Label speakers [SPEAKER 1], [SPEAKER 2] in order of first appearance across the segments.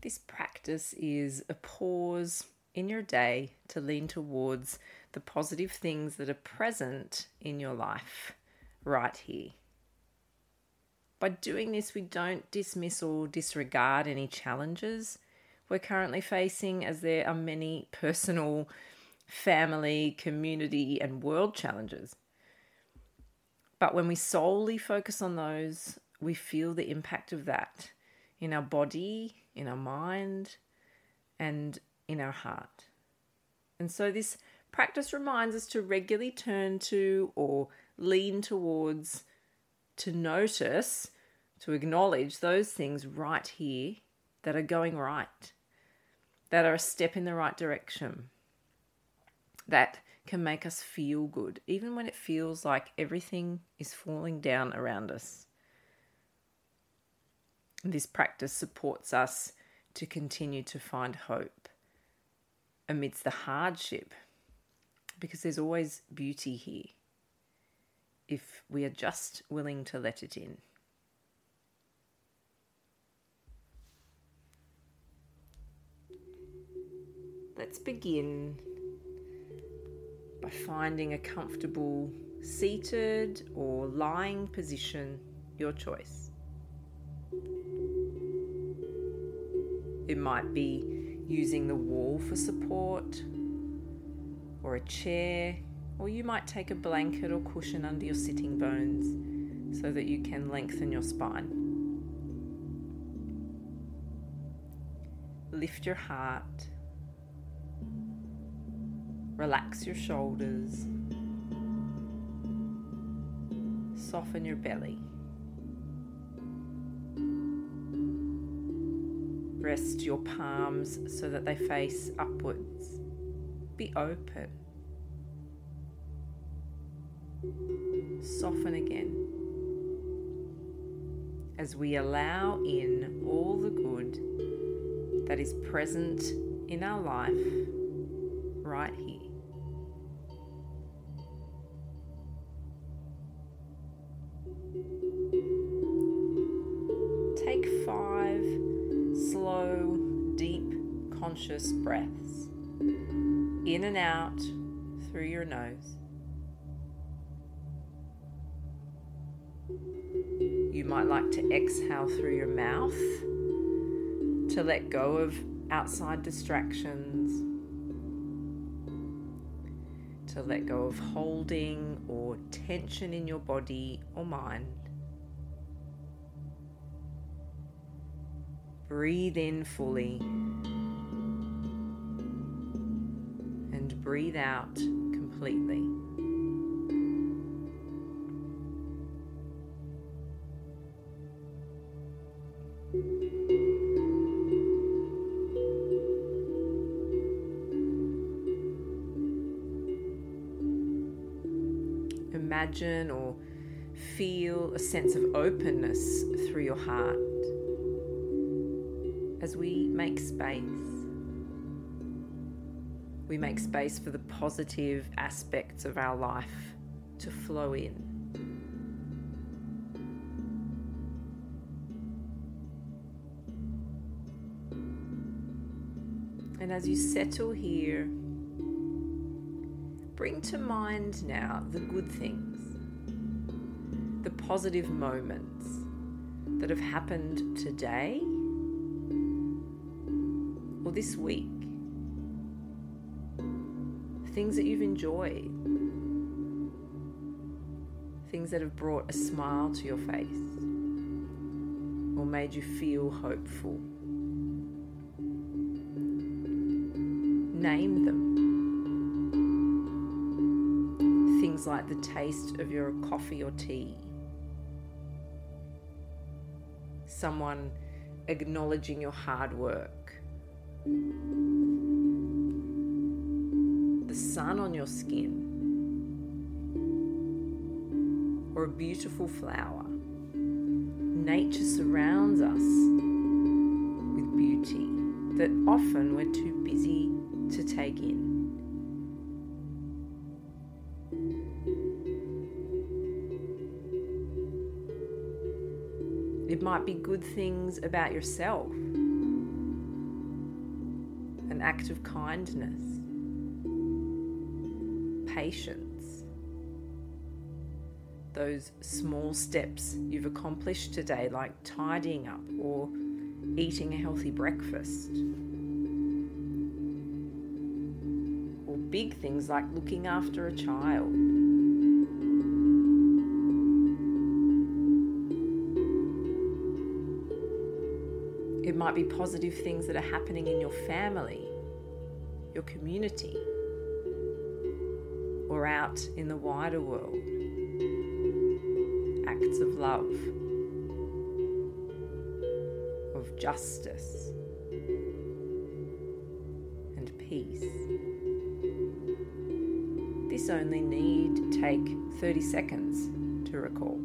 [SPEAKER 1] This practice is a pause in your day to lean towards the positive things that are present in your life right here. By doing this, we don't dismiss or disregard any challenges we're currently facing, as there are many personal, family, community, and world challenges. But when we solely focus on those, we feel the impact of that in our body, in our mind, and in our heart. And so this practice reminds us to regularly turn to or lean towards, to notice, to acknowledge those things right here that are going right, that are a step in the right direction, that can make us feel good, even when it feels like everything is falling down around us. This practice supports us to continue to find hope amidst the hardship because there's always beauty here if we are just willing to let it in. Let's begin by finding a comfortable seated or lying position, your choice. It might be using the wall for support or a chair, or you might take a blanket or cushion under your sitting bones so that you can lengthen your spine. Lift your heart, relax your shoulders, soften your belly. Rest your palms so that they face upwards be open. Soften again as we allow in all the good that is present in our life right here. Take five slow, deep, conscious breaths in and out through your nose. You might like to exhale through your mouth to let go of outside distractions, to let go of holding or tension in your body or mind. Breathe in fully. And breathe out completely. Imagine or feel a sense of openness through your heart as we make space we make space for the positive aspects of our life to flow in. And as you settle here, bring to mind now the good things, the positive moments that have happened today or this week things that you've enjoyed, things that have brought a smile to your face or made you feel hopeful. Name them. Things like the taste of your coffee or tea. Someone acknowledging your hard work sun on your skin, or a beautiful flower. Nature surrounds us with beauty that often we're too busy to take in. It might be good things about yourself, an act of kindness, patience, those small steps you've accomplished today, like tidying up or eating a healthy breakfast. Or big things like looking after a child. It might be positive things that are happening in your family, your community, or out in the wider world. Acts of love, of justice, and peace. This only need take 30 seconds to recall.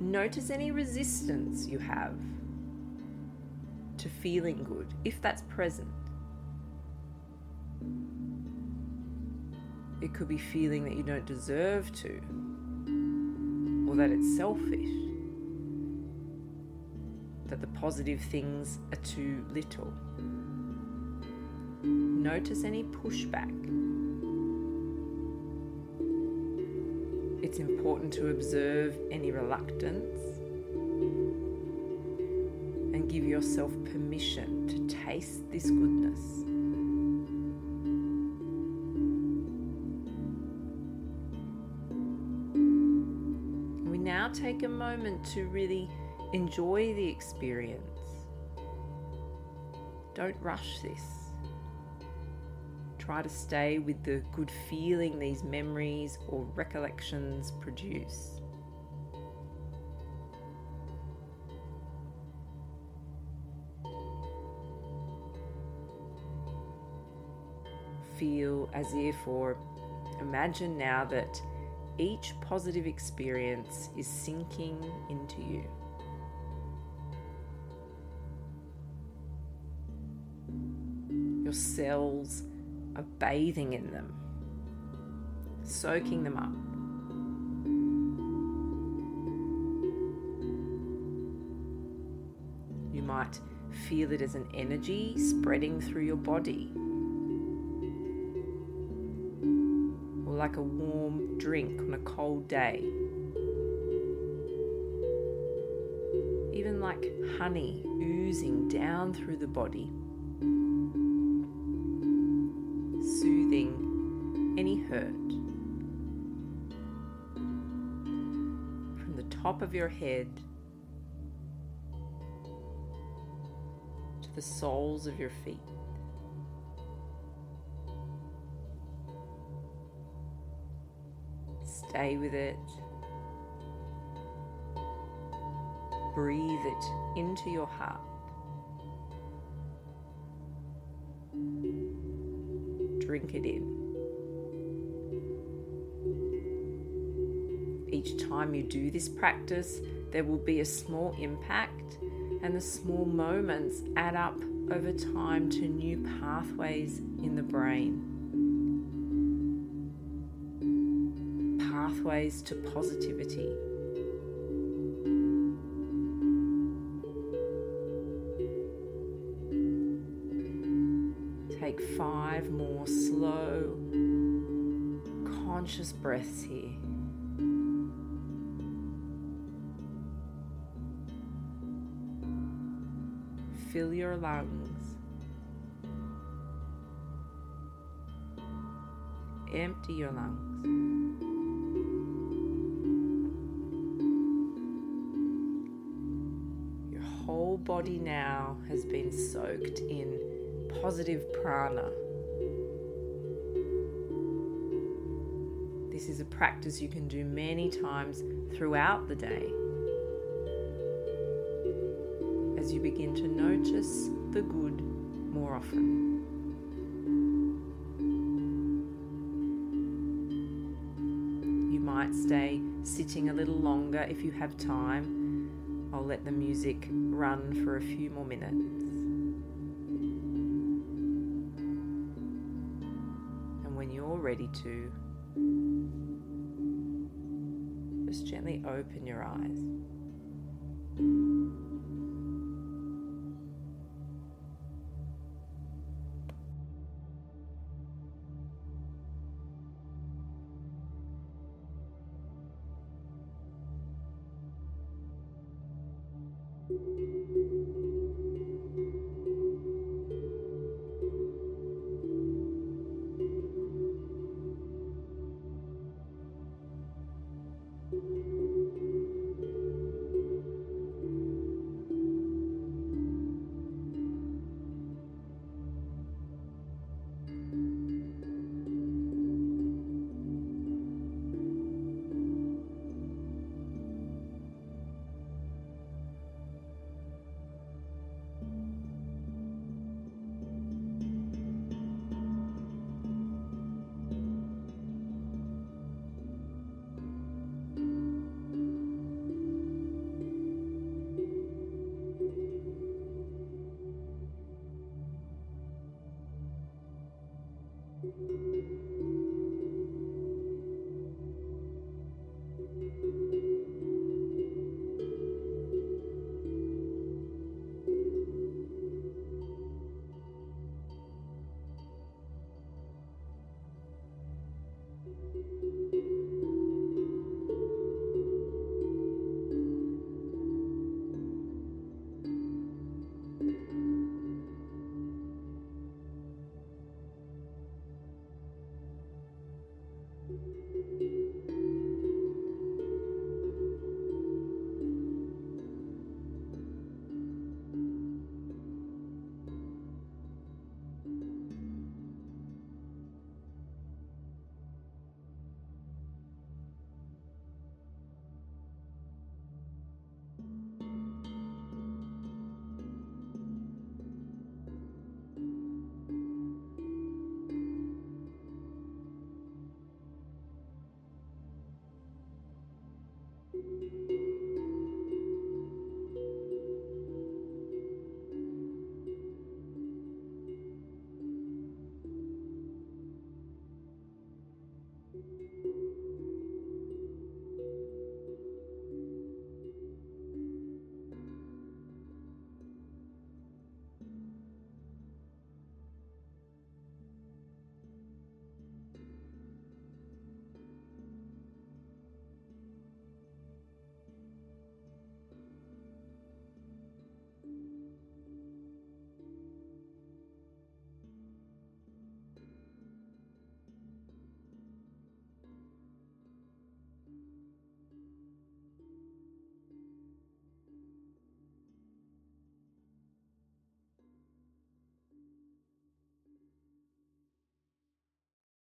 [SPEAKER 1] Notice any resistance you have to feeling good, if that's present. It could be feeling that you don't deserve to, or that it's selfish, that the positive things are too little. Notice any pushback. It's important to observe any reluctance give yourself permission to taste this goodness. We now take a moment to really enjoy the experience. Don't rush this. Try to stay with the good feeling these memories or recollections produce. Feel as if, or imagine now that each positive experience is sinking into you. Your cells are bathing in them, soaking them up. You might feel it as an energy spreading through your body, like a warm drink on a cold day. Even like honey oozing down through the body. soothing any hurt. From the top of your head to the soles of your feet. Stay with it. Breathe it into your heart. drink it in. Each time you do this practice, there will be a small impact, and the small moments add up over time to new pathways in the brain. Pathways to positivity. Take five more slow, conscious breaths here. Fill your lungs. Empty your lungs. Body now has been soaked in positive prana. This is a practice you can do many times throughout the day as you begin to notice the good more often. You might stay sitting a little longer if you have time. I'll let the music run for a few more minutes. And when you're ready to, just gently open your eyes.